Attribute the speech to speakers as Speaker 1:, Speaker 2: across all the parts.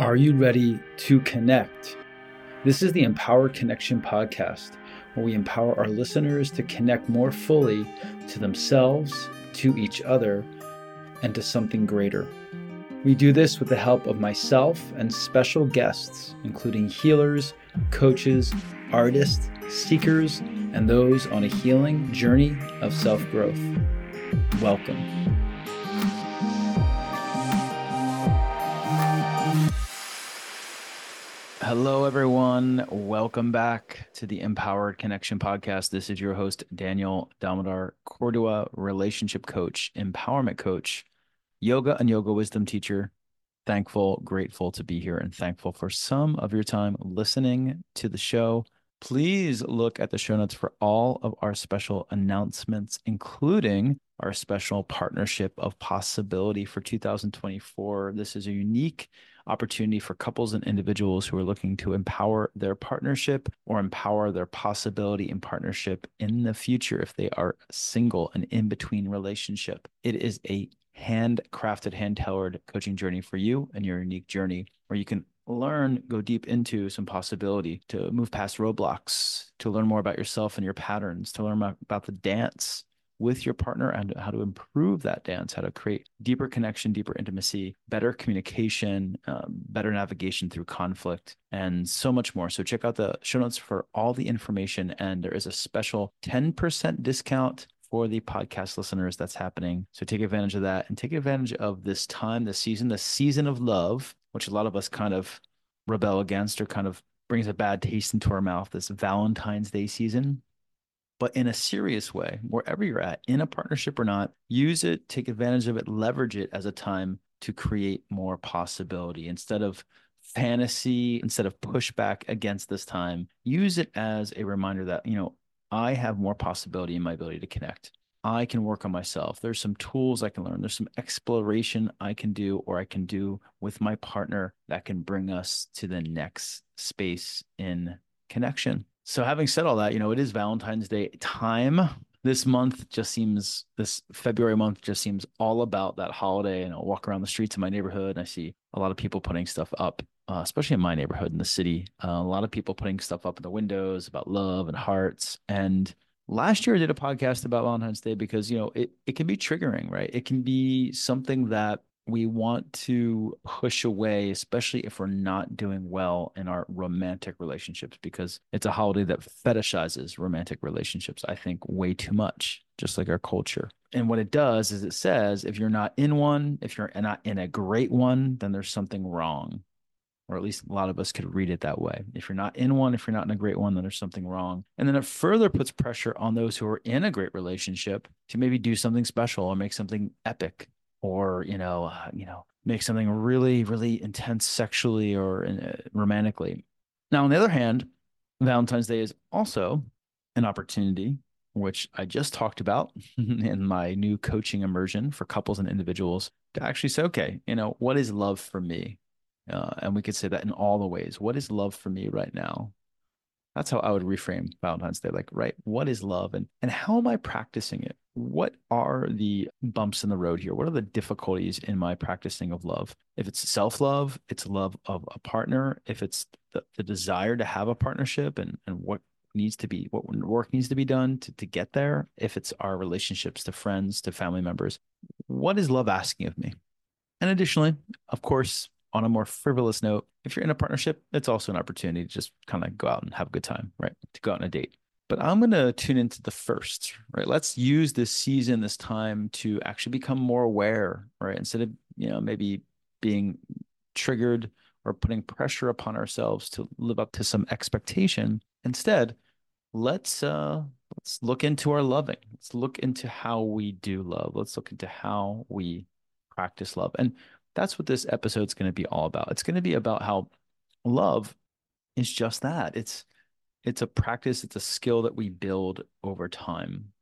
Speaker 1: Are you ready to connect? This is the Empowered Connection podcast, where we empower our listeners to connect more fully to themselves, to each other, and to something greater. We do this with the help of myself and special guests, including healers, coaches, artists, seekers, and those on a healing journey of self growth. Welcome. Hello, everyone. Welcome back to the Empowered Connection podcast. This is your host, Daniel Damodar Cordua, relationship coach, empowerment coach, yoga and yoga wisdom teacher. Thankful, grateful to be here, and thankful for some of your time listening to the show. Please look at the show notes for all of our special announcements, including our special partnership of possibility for 2024. This is a unique opportunity for couples and individuals who are looking to empower their partnership or empower their possibility in partnership in the future if they are single and in between relationship. It is a handcrafted, hand tailored coaching journey for you and your unique journey where you can learn, go deep into some possibility to move past roadblocks, to learn more about yourself and your patterns, to learn about the dance with your partner and how to improve that dance, how to create deeper connection, deeper intimacy, better communication, um, better navigation through conflict, and so much more. So check out the show notes for all the information. And there is a special 10% discount for the podcast listeners that's happening. So take advantage of that and take advantage of this time, this season, the season of love, which a lot of us kind of rebel against or kind of brings a bad taste into our mouth, this Valentine's Day season but in a serious way, wherever you're at, in a partnership or not, use it, take advantage of it, leverage it as a time to create more possibility instead of fantasy, instead of pushback against this time. Use it as a reminder that, you know, I have more possibility in my ability to connect. I can work on myself. There's some tools I can learn. There's some exploration I can do or I can do with my partner that can bring us to the next space in connection. So having said all that, you know, it is Valentine's Day time. This month just seems this February month just seems all about that holiday. And I'll walk around the streets in my neighborhood and I see a lot of people putting stuff up, uh, especially in my neighborhood in the city. Uh, a lot of people putting stuff up in the windows about love and hearts. And last year I did a podcast about Valentine's Day because you know it it can be triggering, right? It can be something that we want to push away, especially if we're not doing well in our romantic relationships, because it's a holiday that fetishizes romantic relationships, I think, way too much, just like our culture. And what it does is it says if you're not in one, if you're not in a great one, then there's something wrong. Or at least a lot of us could read it that way. If you're not in one, if you're not in a great one, then there's something wrong. And then it further puts pressure on those who are in a great relationship to maybe do something special or make something epic or you know uh, you know make something really really intense sexually or uh, romantically. Now on the other hand valentine's day is also an opportunity which i just talked about in my new coaching immersion for couples and individuals to actually say okay you know what is love for me? Uh, and we could say that in all the ways. What is love for me right now? That's how i would reframe valentine's day like right what is love and and how am i practicing it what are the bumps in the road here? What are the difficulties in my practicing of love? If it's self love, it's love of a partner. If it's the, the desire to have a partnership and, and what needs to be, what work needs to be done to, to get there. If it's our relationships to friends, to family members, what is love asking of me? And additionally, of course, on a more frivolous note, if you're in a partnership, it's also an opportunity to just kind of go out and have a good time, right? To go out on a date but I'm going to tune into the first, right? Let's use this season, this time to actually become more aware, right? Instead of, you know, maybe being triggered or putting pressure upon ourselves to live up to some expectation. Instead, let's uh let's look into our loving. Let's look into how we do love. Let's look into how we practice love. And that's what this episode is going to be all about. It's going to be about how love is just that. It's it's a practice, it's a skill that we build over time.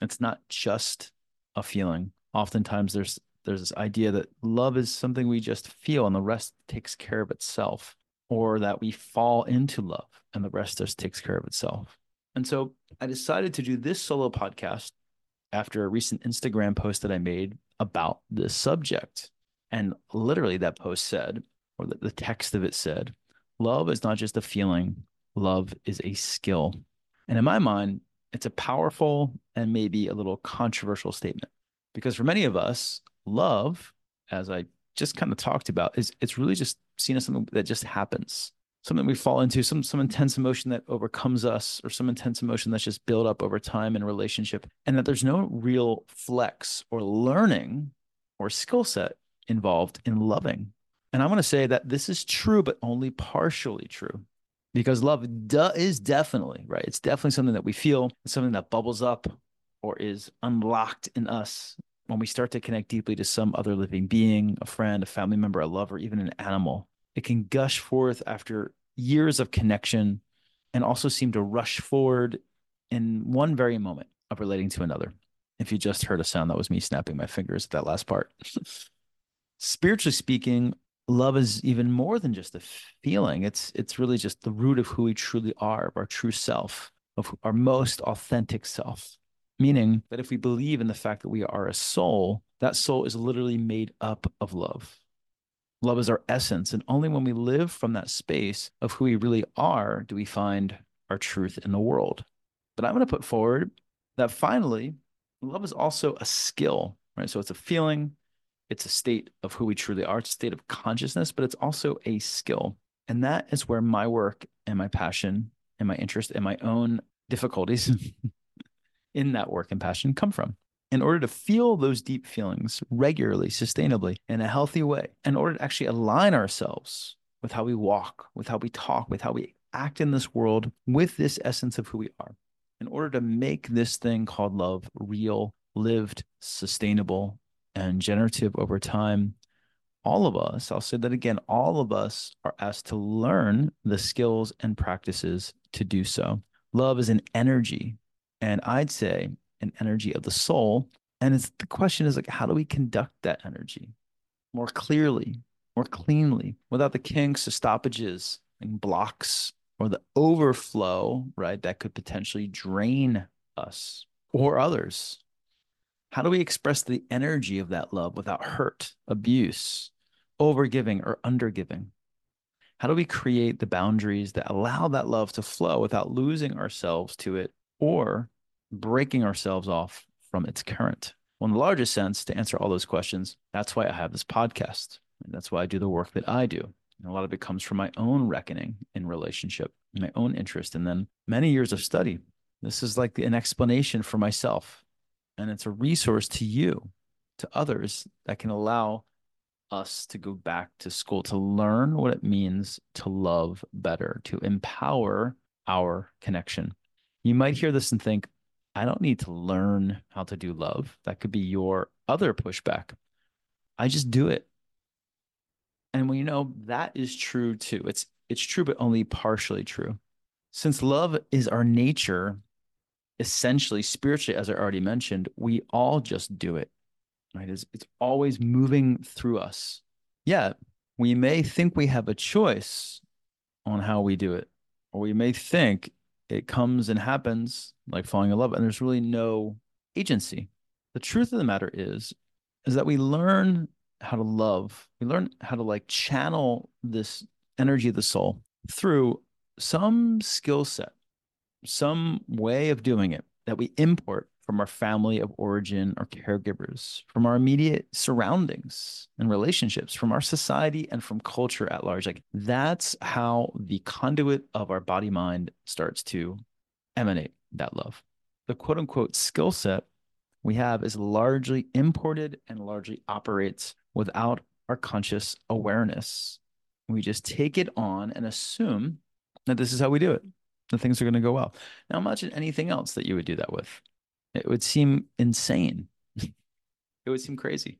Speaker 1: It's not just a feeling. Oftentimes there's there's this idea that love is something we just feel and the rest takes care of itself, or that we fall into love and the rest just takes care of itself. And so I decided to do this solo podcast after a recent Instagram post that I made about this subject. And literally, that post said, or the, text of it said, love is not just a feeling, love is a skill. And in my mind, it's a powerful and maybe a little controversial statement because for many of us, love, as I just kind of talked about, is it's really just seen as something that just happens, something we fall into, some some intense emotion that overcomes us, or some intense emotion that's just built up over time in a relationship, and that there's no real flex or learning or skill set involved in loving. And I want to say that this is true, but only partially true. Because love is definitely, right? It's definitely something that we feel, it's something that bubbles up or is unlocked in us when we start to connect deeply to some other living being, a friend, a family member, a lover, even an animal. It can gush forth after years of connection and also seem to rush forward in one very moment of relating to another. If you just heard a sound, that was me snapping my fingers at that last part. Spiritually speaking, love is even more than just a feeling. It's it's really just the root of who we truly are, of our true self, of our most authentic self. Meaning that if we believe in the fact that we are a soul, that soul is literally made up of love. Love is our essence. And only when we live from that space of who we really are do we find our truth in the world. But I'm going to put forward that finally, love is also a skill, right? So it's a feeling, it's a state of who we truly are, it's a state of consciousness, but it's also a skill. And that is where my work and my passion and my interest and my own difficulties in that work and passion come from. In order to feel those deep feelings regularly, sustainably, in a healthy way, in order to actually align ourselves with how we walk, with how we talk, with how we act in this world, with this essence of who we are, in order to make this thing called love real, lived, sustainable, and generative over time, all of us, I'll say that again, all of us are asked to learn the skills and practices to do so. Love is an energy, and I'd say an energy of the soul. And it's the question is like, how do we conduct that energy more clearly, more cleanly, without the kinks, the stoppages, and blocks, or the overflow, right? That could potentially drain us or others. How do we express the energy of that love without hurt, abuse, overgiving, or undergiving? How do we create the boundaries that allow that love to flow without losing ourselves to it or breaking ourselves off from its current? Well, in the largest sense, to answer all those questions, that's why I have this podcast. And that's why I do the work that I do. And a lot of it comes from my own reckoning in relationship, my own interest, and then many years of study. This is like an explanation for myself and it's a resource to you, to others that can allow us to go back to school to learn what it means to love better, to empower our connection. You might hear this and think, I don't need to learn how to do love. That could be your other pushback. I just do it. And you know that is true too. It's it's true, but only partially true. Since love is our nature, essentially spiritually, as I already mentioned, we all just do it. Right? It's, it's always moving through us. Yeah, we may think we have a choice on how we do it, or we may think it comes and happens like falling in love, and there's really no agency. The truth of the matter is, is that we learn how to love. We learn how to like channel this energy of the soul through some skill set some way of doing it that we import from our family of origin or caregivers, from our immediate surroundings and relationships, from our society and from culture at large. Like that's how the conduit of our body mind starts to emanate that love. The quote unquote skill set we have is largely imported and largely operates without our conscious awareness. We just take it on and assume that this is how we do it the things are going to go well. Now imagine anything else that you would do that with. It would seem insane. it would seem crazy.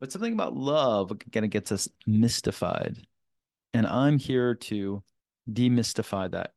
Speaker 1: But something about love kind of gets us mystified. And I'm here to demystify that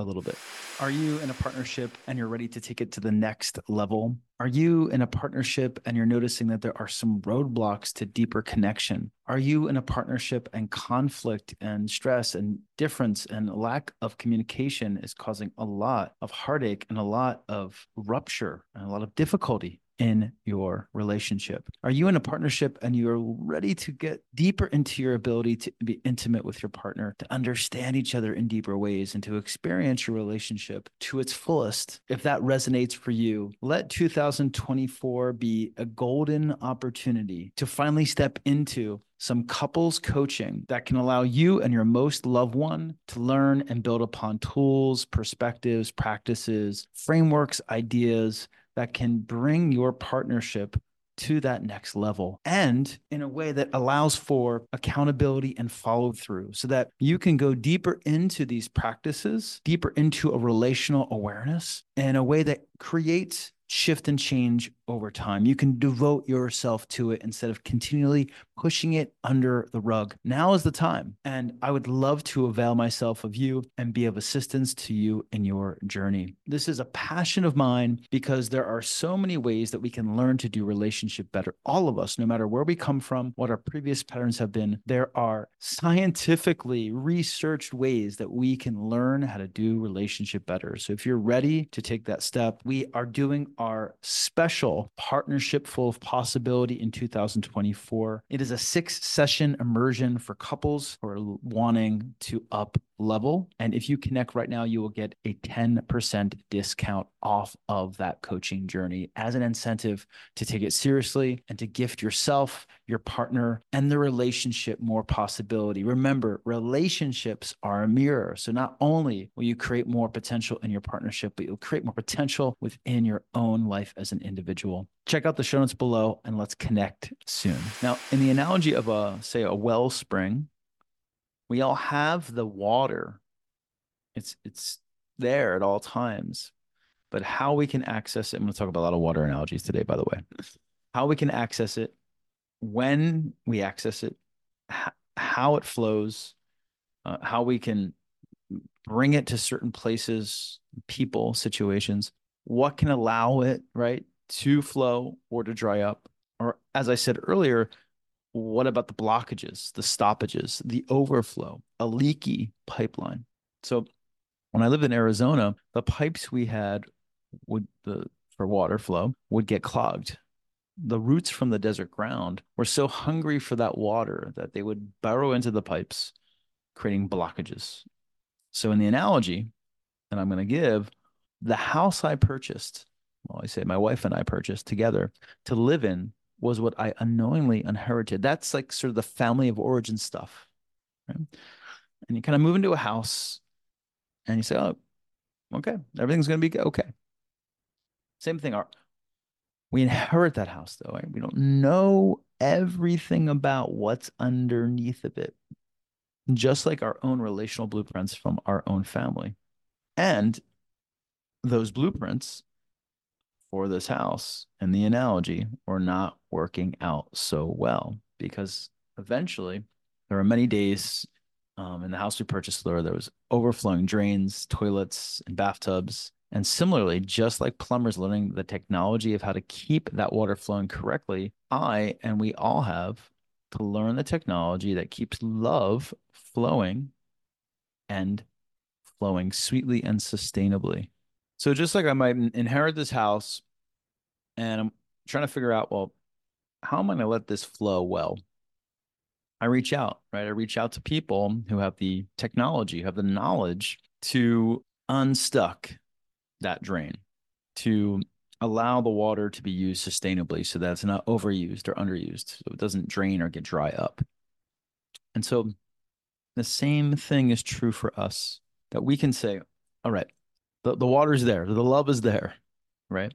Speaker 1: a little bit. Are you in a partnership and you're ready to take it to the next level? Are you in a partnership and you're noticing that there are some roadblocks to deeper connection? Are you in a partnership and conflict and stress and difference and lack of communication is causing a lot of heartache and a lot of rupture and a lot of difficulty in your relationship? Are you in a partnership and you're ready to get deeper into your ability to be intimate with your partner, to understand each other in deeper ways, and to experience your relationship to its fullest? If that resonates for you, let 2024 be a golden opportunity to finally step into some couples coaching that can allow you and your most loved one to learn and build upon tools, perspectives, practices, frameworks, ideas that can bring your partnership to that next level and in a way that allows for accountability and follow through so that you can go deeper into these practices, deeper into a relational awareness in a way that creates shift and change over time. You can devote yourself to it instead of continually pushing it under the rug. Now is the time. And I would love to avail myself of you and be of assistance to you in your journey. This is a passion of mine because there are so many ways that we can learn to do relationship better. All of us, no matter where we come from, what our previous patterns have been, there are scientifically researched ways that we can learn how to do relationship better. So if you're ready to take that step, we are doing our special partnership full of possibility in 2024. It is a six session immersion for couples who are wanting to up level. And if you connect right now, you will get a 10% discount off of that coaching journey as an incentive to take it seriously and to gift yourself, your partner, and the relationship more possibility. Remember, relationships are a mirror. So not only will you create more potential in your partnership, but you'll create more potential within your own life as an individual. Check out the show notes below and let's connect soon. Now, in the analogy of a, say, a wellspring, we all have the water. It's it's there at all times. But how we can access it, I'm going to talk about a lot of water analogies today, by the way. How we can access it, when we access it, how it flows, uh, how we can bring it to certain places, people, situations, what can allow it, right, to flow or to dry up. Or as I said earlier, what about the blockages, the stoppages, the overflow, a leaky pipeline? So when I lived in Arizona, the pipes we had would the for water flow would get clogged. The roots from the desert ground were so hungry for that water that they would burrow into the pipes, creating blockages. So in the analogy that I'm going to give, the house I purchased, well, I say my wife and I purchased together to live in was what I unknowingly inherited. That's like sort of the family of origin stuff. Right? And you kind of move into a house and you say, oh, okay, everything's going to be okay. Same thing. Our, we inherit that house though. Right? We don't know everything about what's underneath of it, just like our own relational blueprints from our own family. And those blueprints for this house and the analogy were not working out so well because eventually there were many days um, in the house we purchased there there was overflowing drains toilets and bathtubs. And similarly just like plumbers learning the technology of how to keep that water flowing correctly i and we all have to learn the technology that keeps love flowing and flowing sweetly and sustainably so just like I might inherit this house and I'm trying to figure out, well, how am I going to let this flow well? I reach out, right? I reach out to people who have the technology, have the knowledge to unstuck that drain, to allow the water to be used sustainably so that it's not overused or underused, so it doesn't drain or get dry up. And so the same thing is true for us that we can say, all right, the, the water's there, the love is there, right?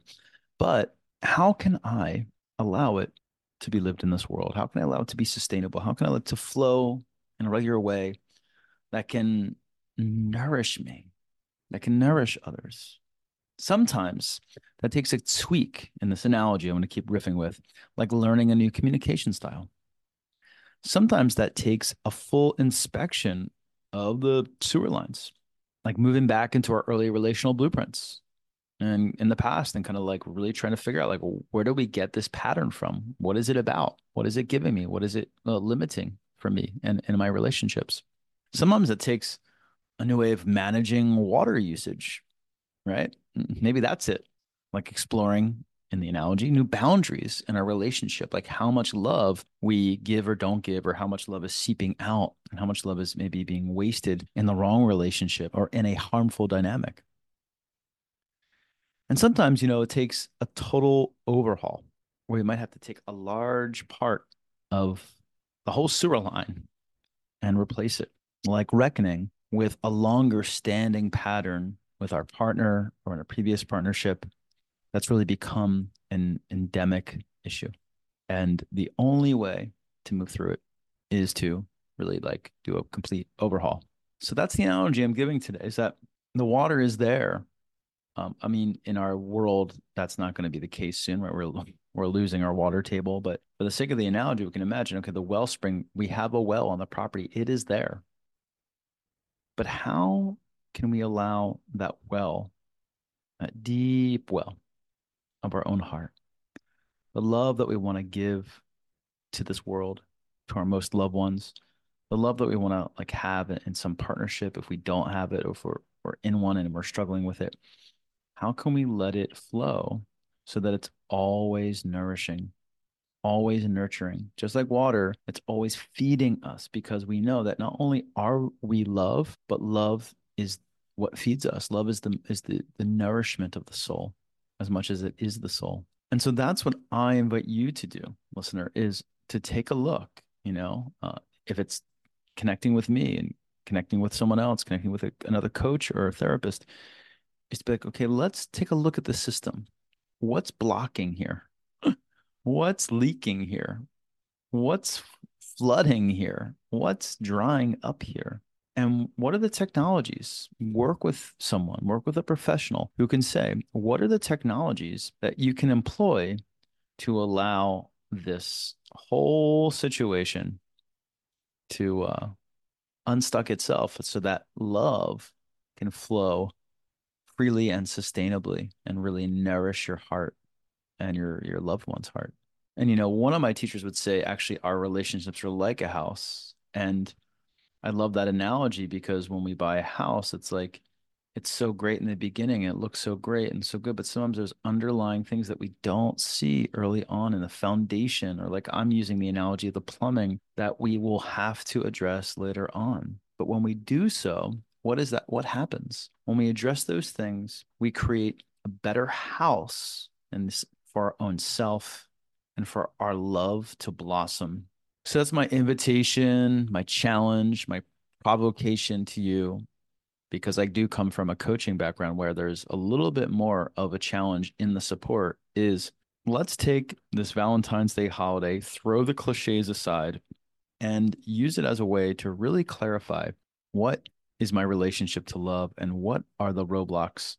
Speaker 1: But how can I allow it to be lived in this world? How can I allow it to be sustainable? How can I let it to flow in a regular way that can nourish me, that can nourish others? Sometimes that takes a tweak in this analogy I'm going to keep riffing with, like learning a new communication style. Sometimes that takes a full inspection of the sewer lines like moving back into our early relational blueprints and in the past and kind of like really trying to figure out like where do we get this pattern from? What is it about? What is it giving me? What is it uh, limiting for me and in my relationships? Sometimes it takes a new way of managing water usage right? Maybe that's it. Like exploring in the analogy, new boundaries in our relationship, like how much love we give or don't give, or how much love is seeping out, and how much love is maybe being wasted in the wrong relationship or in a harmful dynamic. And sometimes, you know, it takes a total overhaul where you might have to take a large part of the whole sewer line and replace it, like reckoning with a longer standing pattern with our partner or in a previous partnership that's really become an endemic issue. And the only way to move through it is to really like do a complete overhaul. So that's the analogy I'm giving today is that the water is there. Um, I mean, in our world, that's not going to be the case soon, right? We're we're losing our water table, but for the sake of the analogy, we can imagine, okay, the wellspring, we have a well on the property, it is there. But how can we allow that well, that deep well, of our own heart. The love that we want to give to this world, to our most loved ones, the love that we want to like have in some partnership if we don't have it or if we're, we're in one and we're struggling with it. How can we let it flow so that it's always nourishing, always nurturing? Just like water, it's always feeding us because we know that not only are we love, but love is what feeds us. Love is the is the the nourishment of the soul as much as it is the soul. And so that's what I invite you to do, listener, is to take a look, you know, uh, if it's connecting with me and connecting with someone else, connecting with a, another coach or a therapist, is to be like, okay, let's take a look at the system. What's blocking here? What's leaking here? What's flooding here? What's drying up here? And what are the technologies? Work with someone, work with a professional who can say, what are the technologies that you can employ to allow this whole situation to uh, unstuck itself so that love can flow freely and sustainably and really nourish your heart and your your loved one's heart. And you know, one of my teachers would say actually our relationships are like a house and I love that analogy because when we buy a house, it's like it's so great in the beginning. It looks so great and so good, but sometimes there's underlying things that we don't see early on in the foundation, or like I'm using the analogy of the plumbing that we will have to address later on. But when we do so, what is that? What happens when we address those things? We create a better house and for our own self and for our love to blossom so that's my invitation, my challenge, my provocation to you, because I do come from a coaching background where there's a little bit more of a challenge in the support is let's take this Valentine's Day holiday, throw the cliches aside, and use it as a way to really clarify what is my relationship to love and what are the roadblocks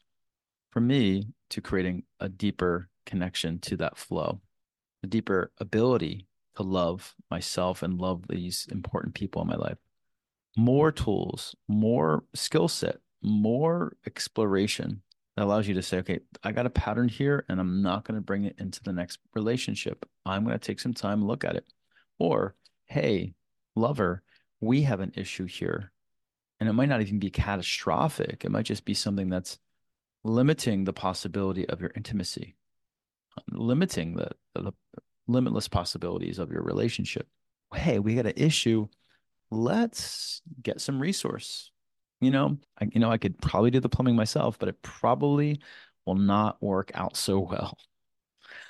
Speaker 1: for me to creating a deeper connection to that flow, a deeper ability to love myself and love these important people in my life. More tools, more skill set, more exploration that allows you to say, okay, I got a pattern here and I'm not going to bring it into the next relationship. I'm going to take some time and look at it. Or, hey, lover, we have an issue here. And it might not even be catastrophic. It might just be something that's limiting the possibility of your intimacy, limiting the, the limitless possibilities of your relationship. Hey, we got an issue. Let's get some resource. You know, I, you know, I could probably do the plumbing myself, but it probably will not work out so well.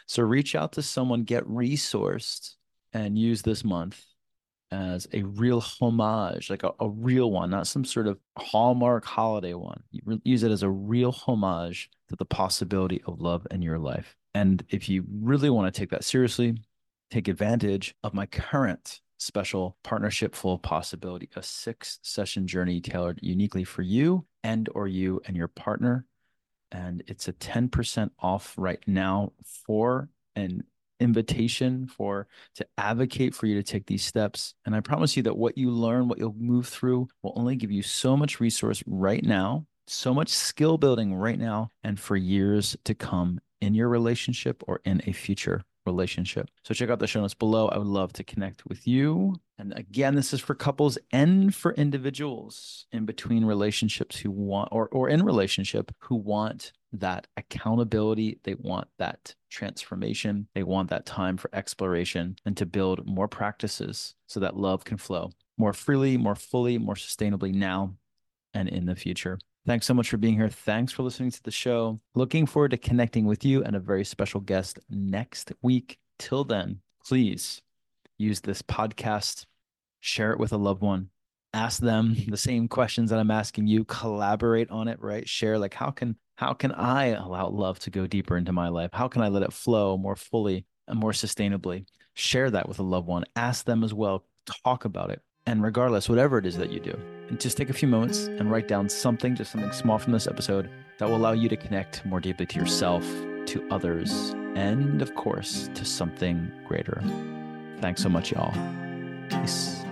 Speaker 1: So reach out to someone, get resourced, and use this month as a real homage, like a, a real one, not some sort of hallmark holiday one. use it as a real homage to the possibility of love in your life. And if you really want to take that seriously, take advantage of my current special partnership full of possibility, a six session journey tailored uniquely for you and or you and your partner. And it's a 10% off right now for an invitation for to advocate for you to take these steps. And I promise you that what you learn, what you'll move through will only give you so much resource right now, so much skill building right now, and for years to come in your relationship or in a future relationship. So check out the show notes below. I would love to connect with you. And again, this is for couples and for individuals in between relationships who want or or in relationship who want that accountability. They want that transformation. They want that time for exploration and to build more practices so that love can flow more freely, more fully, more sustainably now and in the future. Thanks so much for being here. Thanks for listening to the show. Looking forward to connecting with you and a very special guest next week. Till then, please use this podcast, share it with a loved one, ask them the same questions that I'm asking you, collaborate on it, right? Share like how can how can I allow love to go deeper into my life? How can I let it flow more fully and more sustainably? Share that with a loved one. Ask them as well. Talk about it. And regardless, whatever it is that you do, just take a few moments and write down something, just something small from this episode that will allow you to connect more deeply to yourself, to others, and of course, to something greater. Thanks so much, y'all. Peace.